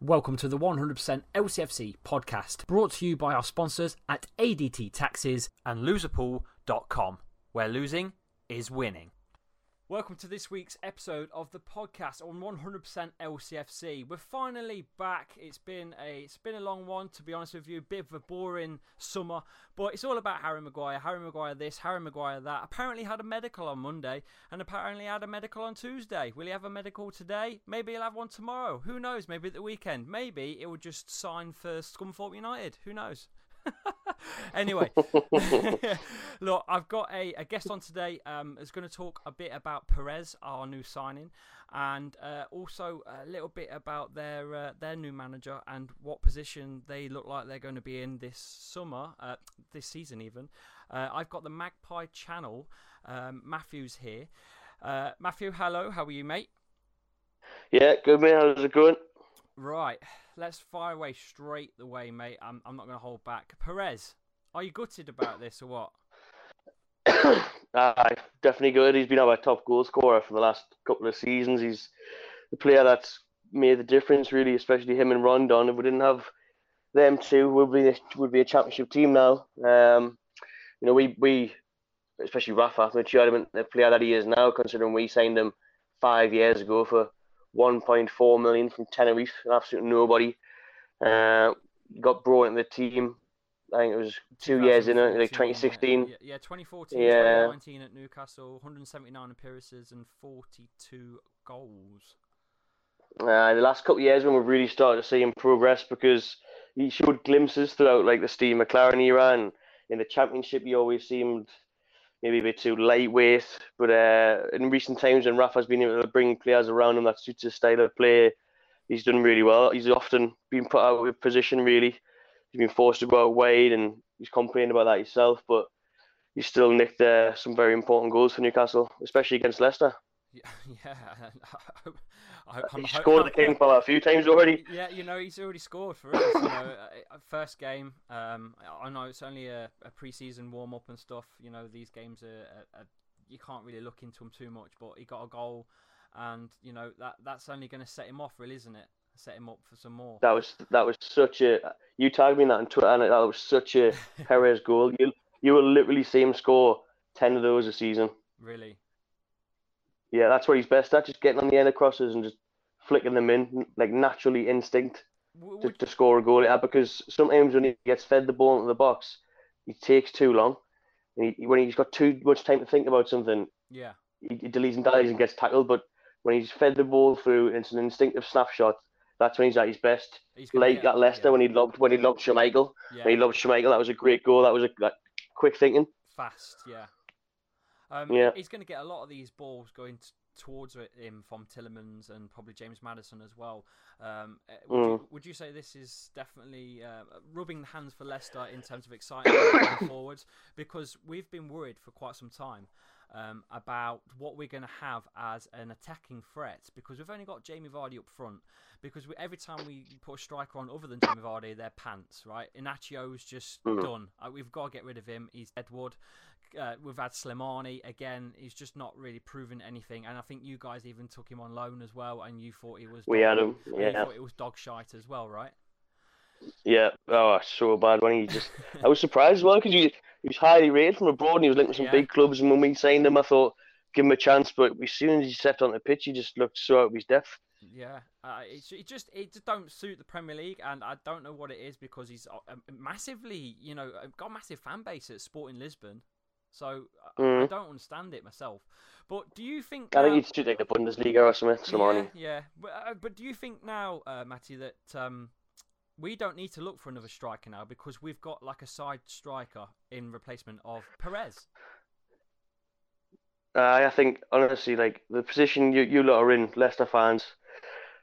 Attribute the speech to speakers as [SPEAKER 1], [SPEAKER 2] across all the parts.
[SPEAKER 1] Welcome to the 100% LCFC podcast, brought to you by our sponsors at ADT Taxes and loserpool.com, where losing is winning. Welcome to this week's episode of the podcast on 100% LCFC. We're finally back. It's been a it's been a long one to be honest with you, a bit of a boring summer, but it's all about Harry Maguire. Harry Maguire this, Harry Maguire that. Apparently had a medical on Monday and apparently had a medical on Tuesday. Will he have a medical today? Maybe he'll have one tomorrow. Who knows? Maybe at the weekend. Maybe it will just sign for Scunthorpe United. Who knows? anyway, look, I've got a, a, guest on today um, who's going to talk a bit about Perez, our new signing, and uh, also a little bit about their uh, their new manager and what position they look like they're going to be in this summer, uh, this season even. Uh, I've got the Magpie channel. Um, Matthew's here. Uh, Matthew, hello. How are you, mate?
[SPEAKER 2] Yeah, good man. How's it going?
[SPEAKER 1] Right, let's fire away straight the way, mate. I'm, I'm not going to hold back. Perez, are you gutted about this or what?
[SPEAKER 2] uh, definitely good. He's been our top goal scorer for the last couple of seasons. He's the player that's made the difference, really, especially him and Rondon. If we didn't have them two, we'd be would be a championship team now. Um, you know, we we especially Rafa, the player that he is now, considering we signed him five years ago for 1.4 million from Tenerife, absolutely nobody. Uh, got brought into the team. I think it was two years in it, like 2016.
[SPEAKER 1] Yeah, 2014, yeah. 2019 at Newcastle, 179 appearances and 42 goals.
[SPEAKER 2] Uh, the last couple of years when we've really started to see him progress because he showed glimpses throughout like the Steve McClaren era and in the championship he always seemed maybe a bit too lightweight. But uh, in recent times, when Rafa's been able to bring players around him that suits his style of play, he's done really well. He's often been put out of position, really. He's been forced to go out wide, and he's complained about that himself. But he's still nicked uh, some very important goals for Newcastle, especially against Leicester.
[SPEAKER 1] Yeah, yeah.
[SPEAKER 2] I, I'm, he scored the King Power a few times already.
[SPEAKER 1] Yeah, you know he's already scored for us. You know, uh, uh, first game. Um, I know it's only a, a pre-season warm up and stuff. You know these games are, are, are, you can't really look into them too much. But he got a goal, and you know that that's only going to set him off, really, isn't it? Set him up for some more.
[SPEAKER 2] That was that was such a. You tagged me in that on Twitter, and that was such a Perez goal. You you will literally see him score ten of those a season.
[SPEAKER 1] Really.
[SPEAKER 2] Yeah, that's where he's best at, just getting on the end of crosses and just flicking them in, like naturally instinct to, to score a goal. Yeah, because sometimes when he gets fed the ball into the box, he takes too long. And he, when he's got too much time to think about something,
[SPEAKER 1] yeah,
[SPEAKER 2] he, he deletes and dies and gets tackled. But when he's fed the ball through, it's an instinctive snapshot. That's when he's at his best. Like at Leicester yeah. when he lobbed when he lobbed Schmeichel. Yeah. When he lobbed Schmeichel, that was a great goal. That was a quick thinking.
[SPEAKER 1] Fast, yeah. Um, yeah. He's going to get a lot of these balls going towards him from Tielemans and probably James Maddison as well. Um, eh, would, mm. you, would, you, say this is definitely uh, rubbing the hands for Leicester in terms of excitement going forwards? Because we've been worried for quite some time um, about what we're going to have as an attacking threat because we've only got Jamie Vardy up front. Because we, every time we put a striker on other than Jamie Vardy, they're pants, right? Iheanacho's just
[SPEAKER 2] Mhm.
[SPEAKER 1] done. Uh, we've got to get rid of him. He's Edward. Uh, we've had Slimani again. He's just not really proven anything, and I think you guys even took him on loan as well, and you thought he was.
[SPEAKER 2] We
[SPEAKER 1] dog-
[SPEAKER 2] had him, yeah.
[SPEAKER 1] it was dog shite as well, right?
[SPEAKER 2] Yeah, oh, so bad when he just. I was surprised as well because he, he was highly rated from abroad and he was linked with some
[SPEAKER 1] Yeah.
[SPEAKER 2] big clubs. And when we signed him, I thought give him a chance. But as soon as he stepped on the pitch, he just looked so out of his depth.
[SPEAKER 1] Yeah, uh, it's, it just it just don't suit the Premier League, and I don't know what it is because he's uh, massively, you know, uh, got a massive fan base at Sporting Lisbon. So I- I
[SPEAKER 2] Mhm.
[SPEAKER 1] don't understand it myself. But do you think?
[SPEAKER 2] I think he's just like the Bundesliga or something.
[SPEAKER 1] Yeah, yeah. But, uh, but do you think now, uh, Matty, that um, we don't need to look for another striker now because we've got like a side striker in replacement of Perez?
[SPEAKER 2] Uh, I think honestly, like the position you you lot are in, Leicester fans,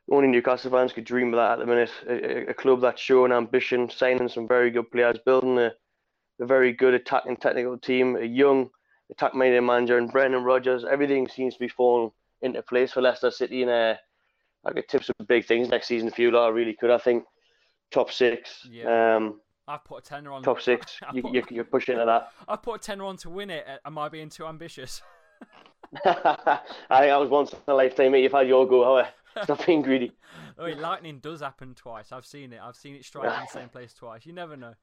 [SPEAKER 2] only Newcastle fans could dream of that at the minute. A, a- a club that's showing ambition, signing some very good players, building a, a very good attacking technical team, a young attack-minded manager, and Brendan Rodgers. Everything seems to be falling into place for Leicester City, and uh, I could tip some big things next season. If you lot really could, I think top six.
[SPEAKER 1] Yeah.
[SPEAKER 2] Um,
[SPEAKER 1] I've put a tenner on.
[SPEAKER 2] top six. You,
[SPEAKER 1] put-
[SPEAKER 2] you, you're pushing into that.
[SPEAKER 1] I've put a tenner on to win it. Uh, Am I being too ambitious?
[SPEAKER 2] I think that was once in a lifetime, mate. You've had your go. However, stop being greedy.
[SPEAKER 1] Oh, wait, lightning does happen twice. I've seen it. I've seen it strike in the same place twice. You never know.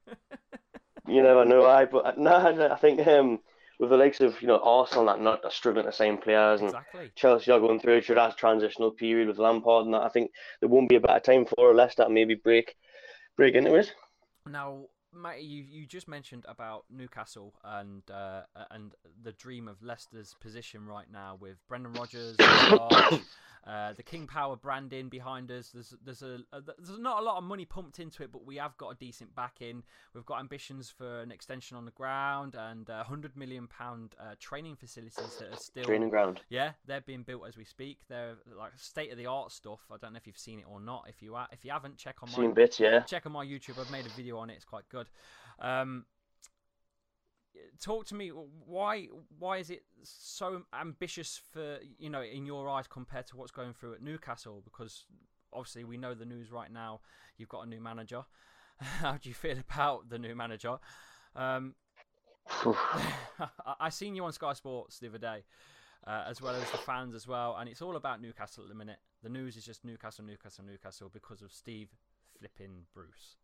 [SPEAKER 2] You never know. I but no, I think um, with the likes of you know Arsenal that not are struggling to sign players and
[SPEAKER 1] exactly.
[SPEAKER 2] Chelsea are going through a that transitional period with Lampard and that. I think there won't be a better time for Leicester maybe break break into it.
[SPEAKER 1] Now, Matty, you, you just mentioned about Newcastle and uh, and the dream of Leicester's position right now with Brendan Rodgers, uh, the King Power branding behind us. There's there's a, a there's not a lot of money pumped into it, but we have got a decent backing. We've got ambitions for an extension on the ground and uh, hundred million pound uh, training facilities that are still
[SPEAKER 2] Training ground.
[SPEAKER 1] yeah, they're being built as we speak. They're like state of the art stuff. I don't know if you've seen it or not. If you are, if you haven't, check on my
[SPEAKER 2] Seen bits, yeah.
[SPEAKER 1] check on my YouTube. I've made a video on it. It's quite good. Um, talk to me. Why why is it so ambitious for you know in your eyes compared to what's going through at Newcastle? Because obviously we know the news right now. You've got a new manager. How do you feel about the new manager? Um, I, I seen you on Sky Sports the other day, uh, as well as the fans as well, and it's all about Newcastle at the minute. The news is just Newcastle, Newcastle, Newcastle because of Steve flipping Bruce.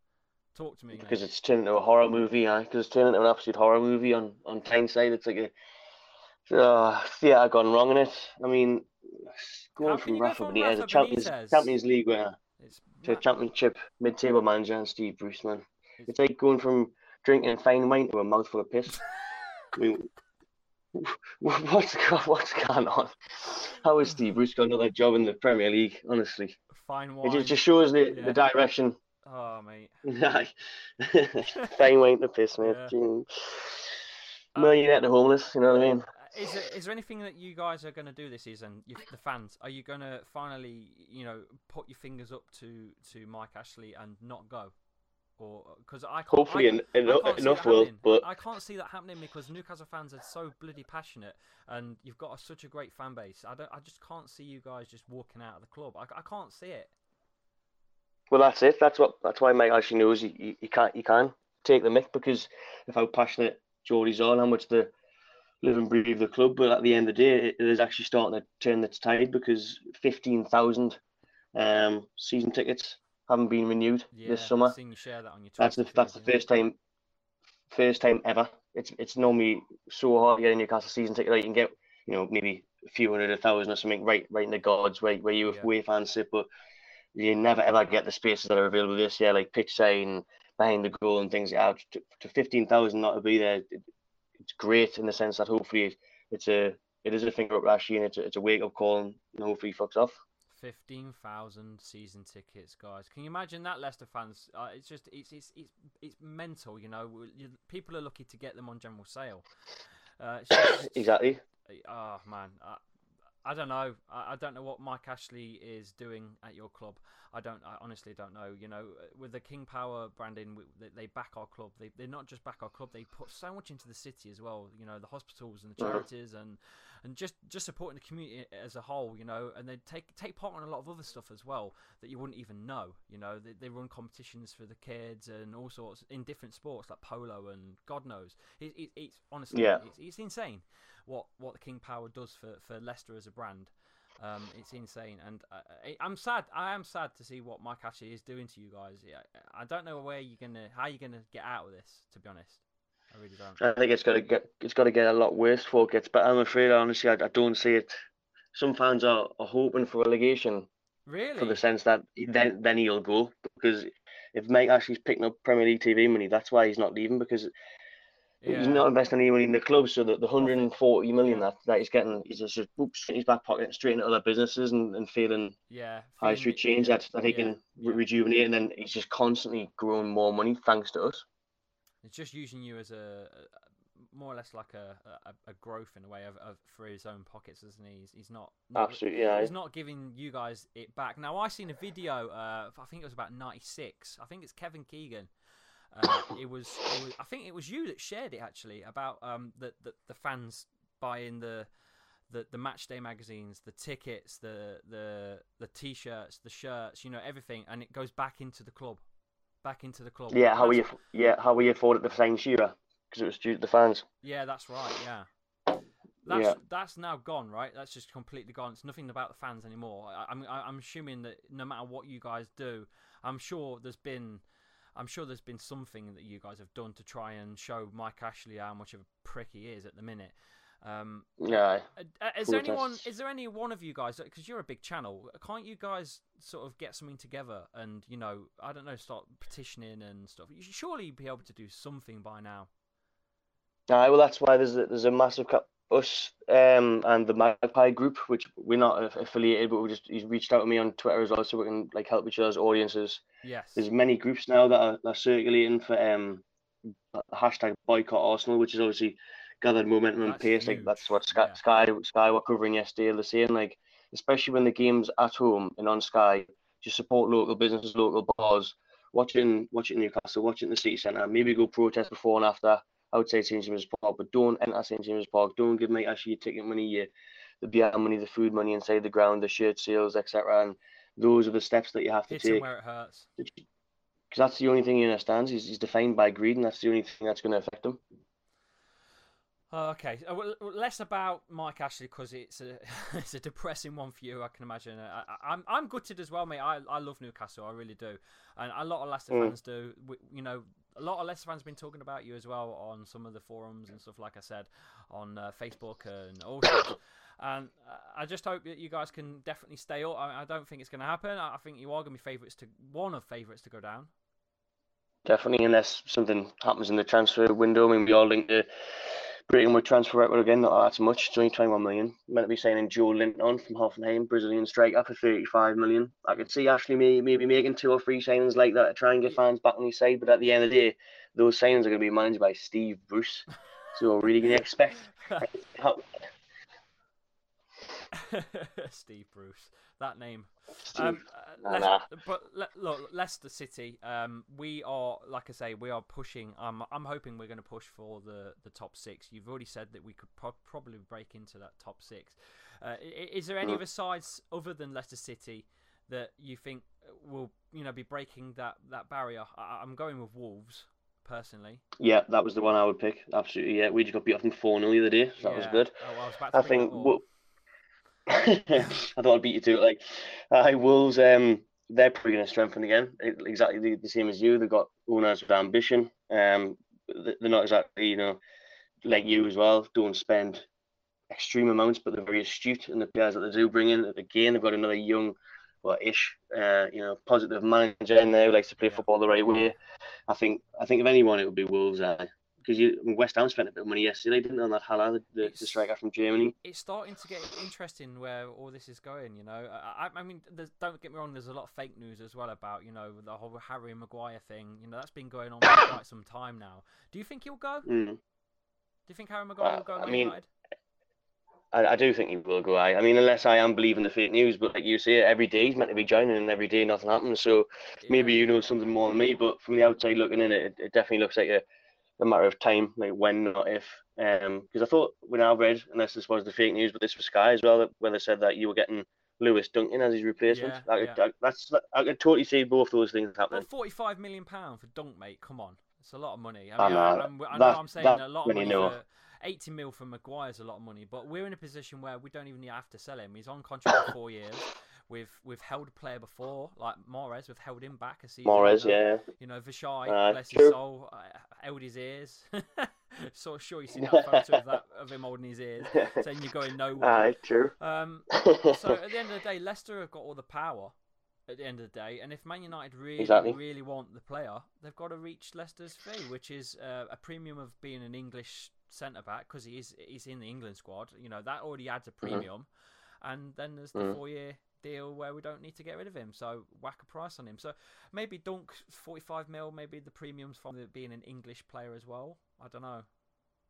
[SPEAKER 1] Talk to me. mate.
[SPEAKER 2] because it's turned into a horror movie. Yeah, because it's turned into an absolute horror movie on on Tyneside. It's like a uh, yeah, gone wrong in it. I mean, going from
[SPEAKER 1] you go
[SPEAKER 2] Rafa Benitez, a Champions
[SPEAKER 1] Benitez?
[SPEAKER 2] Champions League winner,
[SPEAKER 1] It's
[SPEAKER 2] to a. Championship mid-table manager and Steve Bruce, man.
[SPEAKER 1] It's-
[SPEAKER 2] It's like going from drinking fine wine to a mouthful of piss. I mean, what's what's going on? How has Steve Bruce got another job in the Premier League? Honestly,
[SPEAKER 1] fine
[SPEAKER 2] it
[SPEAKER 1] wine.
[SPEAKER 2] just, just shows the,
[SPEAKER 1] Yeah.
[SPEAKER 2] the direction.
[SPEAKER 1] Oh mate.
[SPEAKER 2] fine wine to piss, mate.
[SPEAKER 1] Yeah.
[SPEAKER 2] Gee.
[SPEAKER 1] Um,
[SPEAKER 2] Millionaire the homeless, you know what I mean?
[SPEAKER 1] Uh, Is there, is there anything that you guys are going to do this season, you, the fans? Are you going to finally, you know, put your fingers up to, to Mike Ashley and not go? Or because I can't,
[SPEAKER 2] Hopefully
[SPEAKER 1] I,
[SPEAKER 2] en-
[SPEAKER 1] I
[SPEAKER 2] eno-
[SPEAKER 1] can't see
[SPEAKER 2] enough will,
[SPEAKER 1] happening.
[SPEAKER 2] but
[SPEAKER 1] I can't see that happening because Newcastle fans are so bloody passionate, and you've got a, such a great fan base. I don't, I just can't see you guys just walking out of the club. I, I can't see it.
[SPEAKER 2] Well, that's it. That's what. That's why Mike Ashley knows he, he, can't he can take the mick because of how passionate Geordie's on, how much they live and breathe the club. But at the end of the day, it, is actually starting to turn its tide because fifteen thousand um, season tickets haven't been renewed
[SPEAKER 1] Yeah,
[SPEAKER 2] this summer.
[SPEAKER 1] Seen you share that on your.
[SPEAKER 2] That's the that's the first time, first time ever. It's it's normally so hard to get a Newcastle season ticket. Like you can get you know maybe a few hundred, a thousand or something right right in the gods where where you
[SPEAKER 1] Yeah.
[SPEAKER 2] away fans sit, but you never ever get the spaces that are available this year, like pitch side behind the goal and things like that. To, to fifteen thousand not to be there, it, it's great in the sense that hopefully it, it's a it is a finger up Rashi and it's a, it's a wake up call and hopefully he fucks off.
[SPEAKER 1] Fifteen thousand season tickets, guys. Can you imagine that, Leicester fans? Uh, it's just it's it's it's it's mental. You know, you, people are lucky to get them on general sale. Uh, just,
[SPEAKER 2] exactly.
[SPEAKER 1] oh man, uh, I don't know. I, I don't know what Mike Ashley is doing at your club. I don't. I honestly don't know. You know, uh, with the King Power branding, we, they, they back our club. They they not just back our club. They put so much into the city as well. You know, the hospitals and the charities and and just just supporting the community as a whole. You know, and they take take part in a lot of other stuff as well that you wouldn't even know. You know, they, they run competitions for the kids and all sorts in different sports like polo and God knows. It, it, it's honestly,
[SPEAKER 2] Yeah.
[SPEAKER 1] it's, it's insane what what the King Power does for for Leicester as a brand. Um, it's insane, and uh, I, I'm sad. I am sad to see what Mike Ashley is doing to you guys. Yeah, I don't know where you're gonna, how you're gonna get out of this. To be honest, I really don't.
[SPEAKER 2] I think it's got to get it's to get a lot worse before it gets better. I'm afraid, honestly, I, I don't see it. Some fans are, are hoping for relegation
[SPEAKER 1] Really?
[SPEAKER 2] for the sense that then then he'll go because if Mike Ashley's picking up Premier League TV money, that's why he's not leaving because
[SPEAKER 1] yeah.
[SPEAKER 2] he's not investing any money in the club. So that the 140 million that, that he's getting, he's just whoops, in his back pocket, straight into other businesses and, and feeling
[SPEAKER 1] yeah.
[SPEAKER 2] high street change that, that he
[SPEAKER 1] yeah,
[SPEAKER 2] can
[SPEAKER 1] yeah.
[SPEAKER 2] rejuvenate, and then he's just constantly growing more money thanks to us.
[SPEAKER 1] It's just using you as a, a more or less like a, a, a growth in a way of, of for his own pockets, isn't he? He's, he's not, not
[SPEAKER 2] Absolutely, yeah.
[SPEAKER 1] He's not giving you guys it back. Now I seen a video. Uh, I think it was about '96. I think it's Kevin Keegan. Uh, it, was, it was. I think it was you that shared it actually about um the the, the fans buying the. The, the match day magazines, the tickets, the the the t-shirts, the shirts, you know everything, and it goes back into the club, back into the club.
[SPEAKER 2] Yeah, how we yeah how we afforded the same Shearer because it was due to the fans.
[SPEAKER 1] Yeah, that's right. Yeah, that's
[SPEAKER 2] Yeah.
[SPEAKER 1] that's now gone, right? That's just completely gone. It's nothing about the fans anymore. I, I'm I'm assuming that no matter what you guys do, I'm sure there's been. I'm sure there's been something that you guys have done to try and show Mike Ashley how much of a prick he is at the minute. Um,
[SPEAKER 2] Yeah,
[SPEAKER 1] uh, uh, is there anyone? Is there any one of you guys? Because you're a big channel, can't you guys sort of get something together and you know, I don't know, start petitioning and stuff? You should surely be able to do something by now.
[SPEAKER 2] Aye, well, that's why there's a, there's a massive us um and the Magpie group, which we're not affiliated, but we just he's reached out to me on Twitter as well, so we can like help each other's audiences.
[SPEAKER 1] Yes.
[SPEAKER 2] There's many groups now that are, that are circulating for um hashtag boycott Arsenal, which is obviously gathered momentum and
[SPEAKER 1] That's
[SPEAKER 2] pace. Like that's what Sky,
[SPEAKER 1] yeah.
[SPEAKER 2] Sky Sky were covering yesterday. They're saying like, especially when the game's at home and on Sky, just support local businesses, local bars. Watching it in, watch it in Newcastle, watching the city centre. Maybe go protest before and after outside St James's Park, but don't enter St James's Park. Don't give Mike Ashley your ticket money, your the beer money, the food money inside the ground, the shirt sales, etc. And those are the steps that you have to
[SPEAKER 1] Hit
[SPEAKER 2] take
[SPEAKER 1] where it hurts.
[SPEAKER 2] because that's the only thing he understands. He's, he's defined by greed, and that's the only thing that's going to affect him.
[SPEAKER 1] Oh, okay, uh, less about Mike Ashley because it's a it's a depressing one for you. I can imagine. I, I, I'm I'm gutted as well, mate. I, I love Newcastle, I really do, and a lot of Leicester
[SPEAKER 2] Mm.
[SPEAKER 1] fans do. We, you know, a lot of Leicester fans have been talking about you as well on some of the forums and stuff. Like I said, on uh, Facebook and all sorts. And uh, I just hope that you guys can definitely stay up. I, I don't think it's going to happen. I, I think you are going to be favourites to one of favourites to go down.
[SPEAKER 2] Definitely, unless something happens in the transfer window. I mean, we all linked to breaking with transfer record again. Not that much. It's only 21 million. Meant to be signing Joelinton from Hoffenheim, Brazilian striker, for 35 million. I could see Ashley may, maybe making two or three signings like that to try and get fans back on his side. But at the end of the day, those signings are going to be managed by Steve Bruce. So are really, going to expect? how,
[SPEAKER 1] Steve Bruce, that name. Um, uh,
[SPEAKER 2] Nah,
[SPEAKER 1] Leic-
[SPEAKER 2] nah.
[SPEAKER 1] But le- look, Leicester City. Um, we are, like I say, we are pushing. Um, I'm hoping we're going to push for the, the top six. You've already said that we could pro- probably break into that top six. Uh, is there any
[SPEAKER 2] Mm.
[SPEAKER 1] other sides other than Leicester City that you think will, you know, be breaking that, that barrier? I- I'm going with Wolves personally.
[SPEAKER 2] yeah, that was the one I would pick. Absolutely, yeah. We just got beat off in 4 0 the other day. So that was good.
[SPEAKER 1] Oh, I was about to
[SPEAKER 2] I think
[SPEAKER 1] that up.
[SPEAKER 2] Wo- I thought I'd beat you to it. Like, uh, Wolves, um, they're probably going to strengthen again, exactly the, the same as you. They've got owners with ambition. Um, they're not exactly, you know, like you as well. Don't spend extreme amounts, but they're very astute in the players that they do bring in. Again, they've got another young, well, ish, uh, you know, positive manager in there who likes to play football the right way. I think, I think if anyone, it would be Wolves. Because you, I mean, West Ham spent a bit of money yesterday, didn't they, on that Haller, the, the, striker from Germany.
[SPEAKER 1] it's starting to get interesting where all this is going. You know, I, I, mean, don't get me wrong. There's a lot of fake news as well about you know the whole Harry Maguire thing. You know, that's been going on for quite some time now. Do you think he'll go? Do
[SPEAKER 2] Mm.
[SPEAKER 1] you think Harry Maguire will go?
[SPEAKER 2] Uh, I mean, I, I do think he will go. I, I mean, unless I am believing the fake news, but like you say, every day he's meant to be joining, and every day nothing happens. So maybe you know something more than me. But from the outside looking in, it, it definitely looks like a, a matter of time, like when, not if. Um, because I thought when I read, unless this was the fake news, but this was Sky as well, where they said that you were getting Lewis Duncan as his replacement.
[SPEAKER 1] Yeah,
[SPEAKER 2] I,
[SPEAKER 1] yeah.
[SPEAKER 2] I, that's I could totally see both those things happening.
[SPEAKER 1] But forty-five million pound for Dunk, mate. Come on, it's a lot of money. I,
[SPEAKER 2] I
[SPEAKER 1] mean,
[SPEAKER 2] know.
[SPEAKER 1] I, I'm, I know
[SPEAKER 2] That-
[SPEAKER 1] I'm saying a lot of
[SPEAKER 2] when you
[SPEAKER 1] money
[SPEAKER 2] know.
[SPEAKER 1] for eighty mil for Maguire is a lot of money, but we're in a position where we don't even have to sell him. He's on contract for four years. We've we've held a player before, like Mahrez. We've held him back a season.
[SPEAKER 2] Mahrez,
[SPEAKER 1] you know.
[SPEAKER 2] yeah.
[SPEAKER 1] You know, Vichai,
[SPEAKER 2] Uh,
[SPEAKER 1] bless
[SPEAKER 2] true.
[SPEAKER 1] his soul, uh, held his ears. so sure you see that photo of that of him holding his ears, saying you're going nowhere.
[SPEAKER 2] Aye, true.
[SPEAKER 1] Um, so at the end of the day, Leicester have got all the power. At the end of the day, and if Man United really,
[SPEAKER 2] Exactly.
[SPEAKER 1] really want the player, they've got to reach Leicester's fee, which is uh, a premium of being an English centre back because he is he's in the England squad. You know that already adds a
[SPEAKER 2] Mm-hmm.
[SPEAKER 1] premium, and then there's the four year deal where we don't need to get rid of him. So whack a price on him. So maybe Dunk forty five mil, maybe the premiums from the, being an English player as well. I don't know.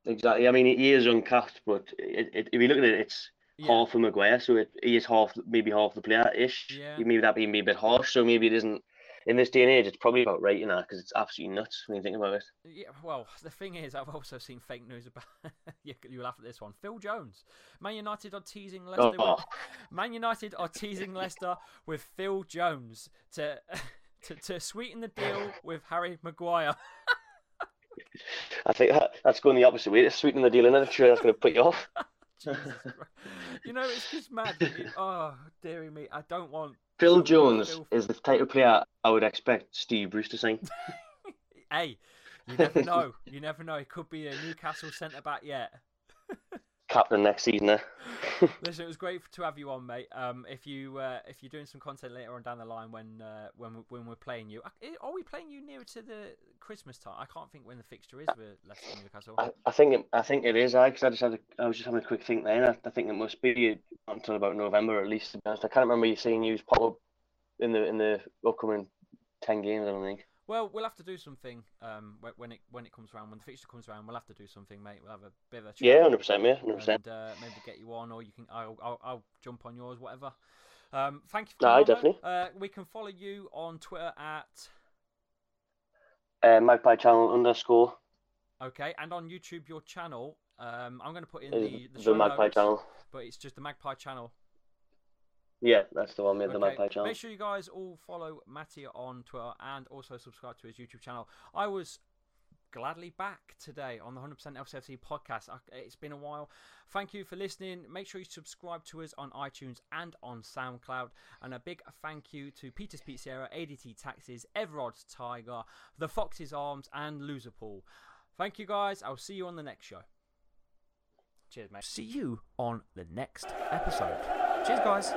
[SPEAKER 2] Exactly. I mean, he is uncapped, but it, it, if you look at it, it's
[SPEAKER 1] Yeah.
[SPEAKER 2] half of Maguire, so it, he is half, maybe half the player ish.
[SPEAKER 1] Yeah.
[SPEAKER 2] Maybe that being a bit harsh, so maybe it isn't. In this day and age, it's probably about right, you know, because it's absolutely nuts when you think about it.
[SPEAKER 1] Yeah, well, the thing is, I've also seen fake news about. you, you laugh at this one. Phil Jones, Man United are teasing Leicester.
[SPEAKER 2] Oh.
[SPEAKER 1] With, Man United are teasing Leicester with Phil Jones to to, to sweeten the deal with Harry Maguire.
[SPEAKER 2] I think that, that's going the opposite way. It's sweetening the deal, and I'm sure that's going to put you off.
[SPEAKER 1] Jesus you know, it's just mad. Oh, dearie me, I don't want.
[SPEAKER 2] Phil Jones
[SPEAKER 1] Phil-
[SPEAKER 2] is the type of player I would expect Steve Bruce to sign.
[SPEAKER 1] Hey, you never know. You never know. It could be a Newcastle centre back yet.
[SPEAKER 2] Captain next season, eh?
[SPEAKER 1] Listen, it was great to have you on, mate. Um, if you uh, if you're doing some content later on down the line when uh, when we- when we're playing you, are we playing you nearer to the Christmas time? I can't think when the fixture is with Leicester Newcastle.
[SPEAKER 2] I, I think it, I think it is, I because I just had a, I was just having a quick think then. I, I think it must be until about November at least. To be honest, I can't remember you saying you pop up in the in the upcoming ten games. I don't think.
[SPEAKER 1] Well, we'll have to do something um, when, when it when it comes around. When the fixture comes around, we'll have to do something, mate. We'll have a bit of a chat.
[SPEAKER 2] Yeah, hundred percent, yeah, hundred percent.
[SPEAKER 1] uh, maybe get you on, or you can. I'll, I'll, I'll jump on yours, whatever. Um, thank you for on,
[SPEAKER 2] definitely.
[SPEAKER 1] Uh, we can follow you on Twitter at
[SPEAKER 2] Uh, Magpie Channel underscore
[SPEAKER 1] okay, and on YouTube your channel. Um, I'm going to put in
[SPEAKER 2] is
[SPEAKER 1] the the,
[SPEAKER 2] the, Magpie
[SPEAKER 1] notes,
[SPEAKER 2] Channel.
[SPEAKER 1] but it's just the Magpie channel.
[SPEAKER 2] Yeah, that's the one. We have the Magpie Channel.
[SPEAKER 1] Make sure you guys all follow Matty on Twitter and also subscribe to his YouTube channel. I was gladly back today on the 100% LCFC podcast. It's been a while. Thank you for listening. Make sure you subscribe to us on iTunes and on SoundCloud. And a big thank you to Peter's Pizzeria, ADT Taxes, Everard's Tiger, The Fox's Arms, and Loserpool. Thank you guys. I'll see you on the next show. Cheers, mate. See you on the next episode. Cheers, guys.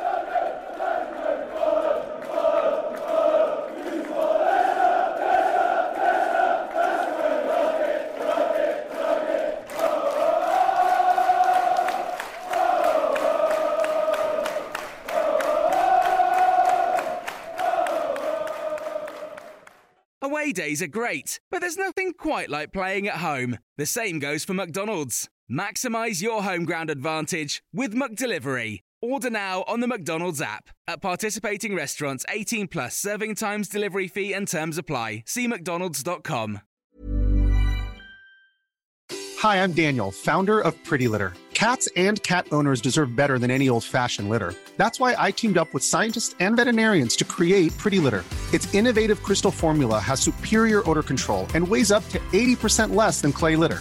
[SPEAKER 3] Away days are great, but there's nothing quite like playing at home. The same goes for McDonald's. Maximize your home ground advantage with McDelivery. Order now on the McDonald's app. At participating restaurants, 18 plus serving times, delivery fee, and terms apply. See McDonald's.com.
[SPEAKER 4] Hi, I'm Daniel, founder of Pretty Litter. Cats and cat owners deserve better than any old fashioned litter. That's why I teamed up with scientists and veterinarians to create Pretty Litter. Its innovative crystal formula has superior odor control and weighs up to 80% less than clay litter.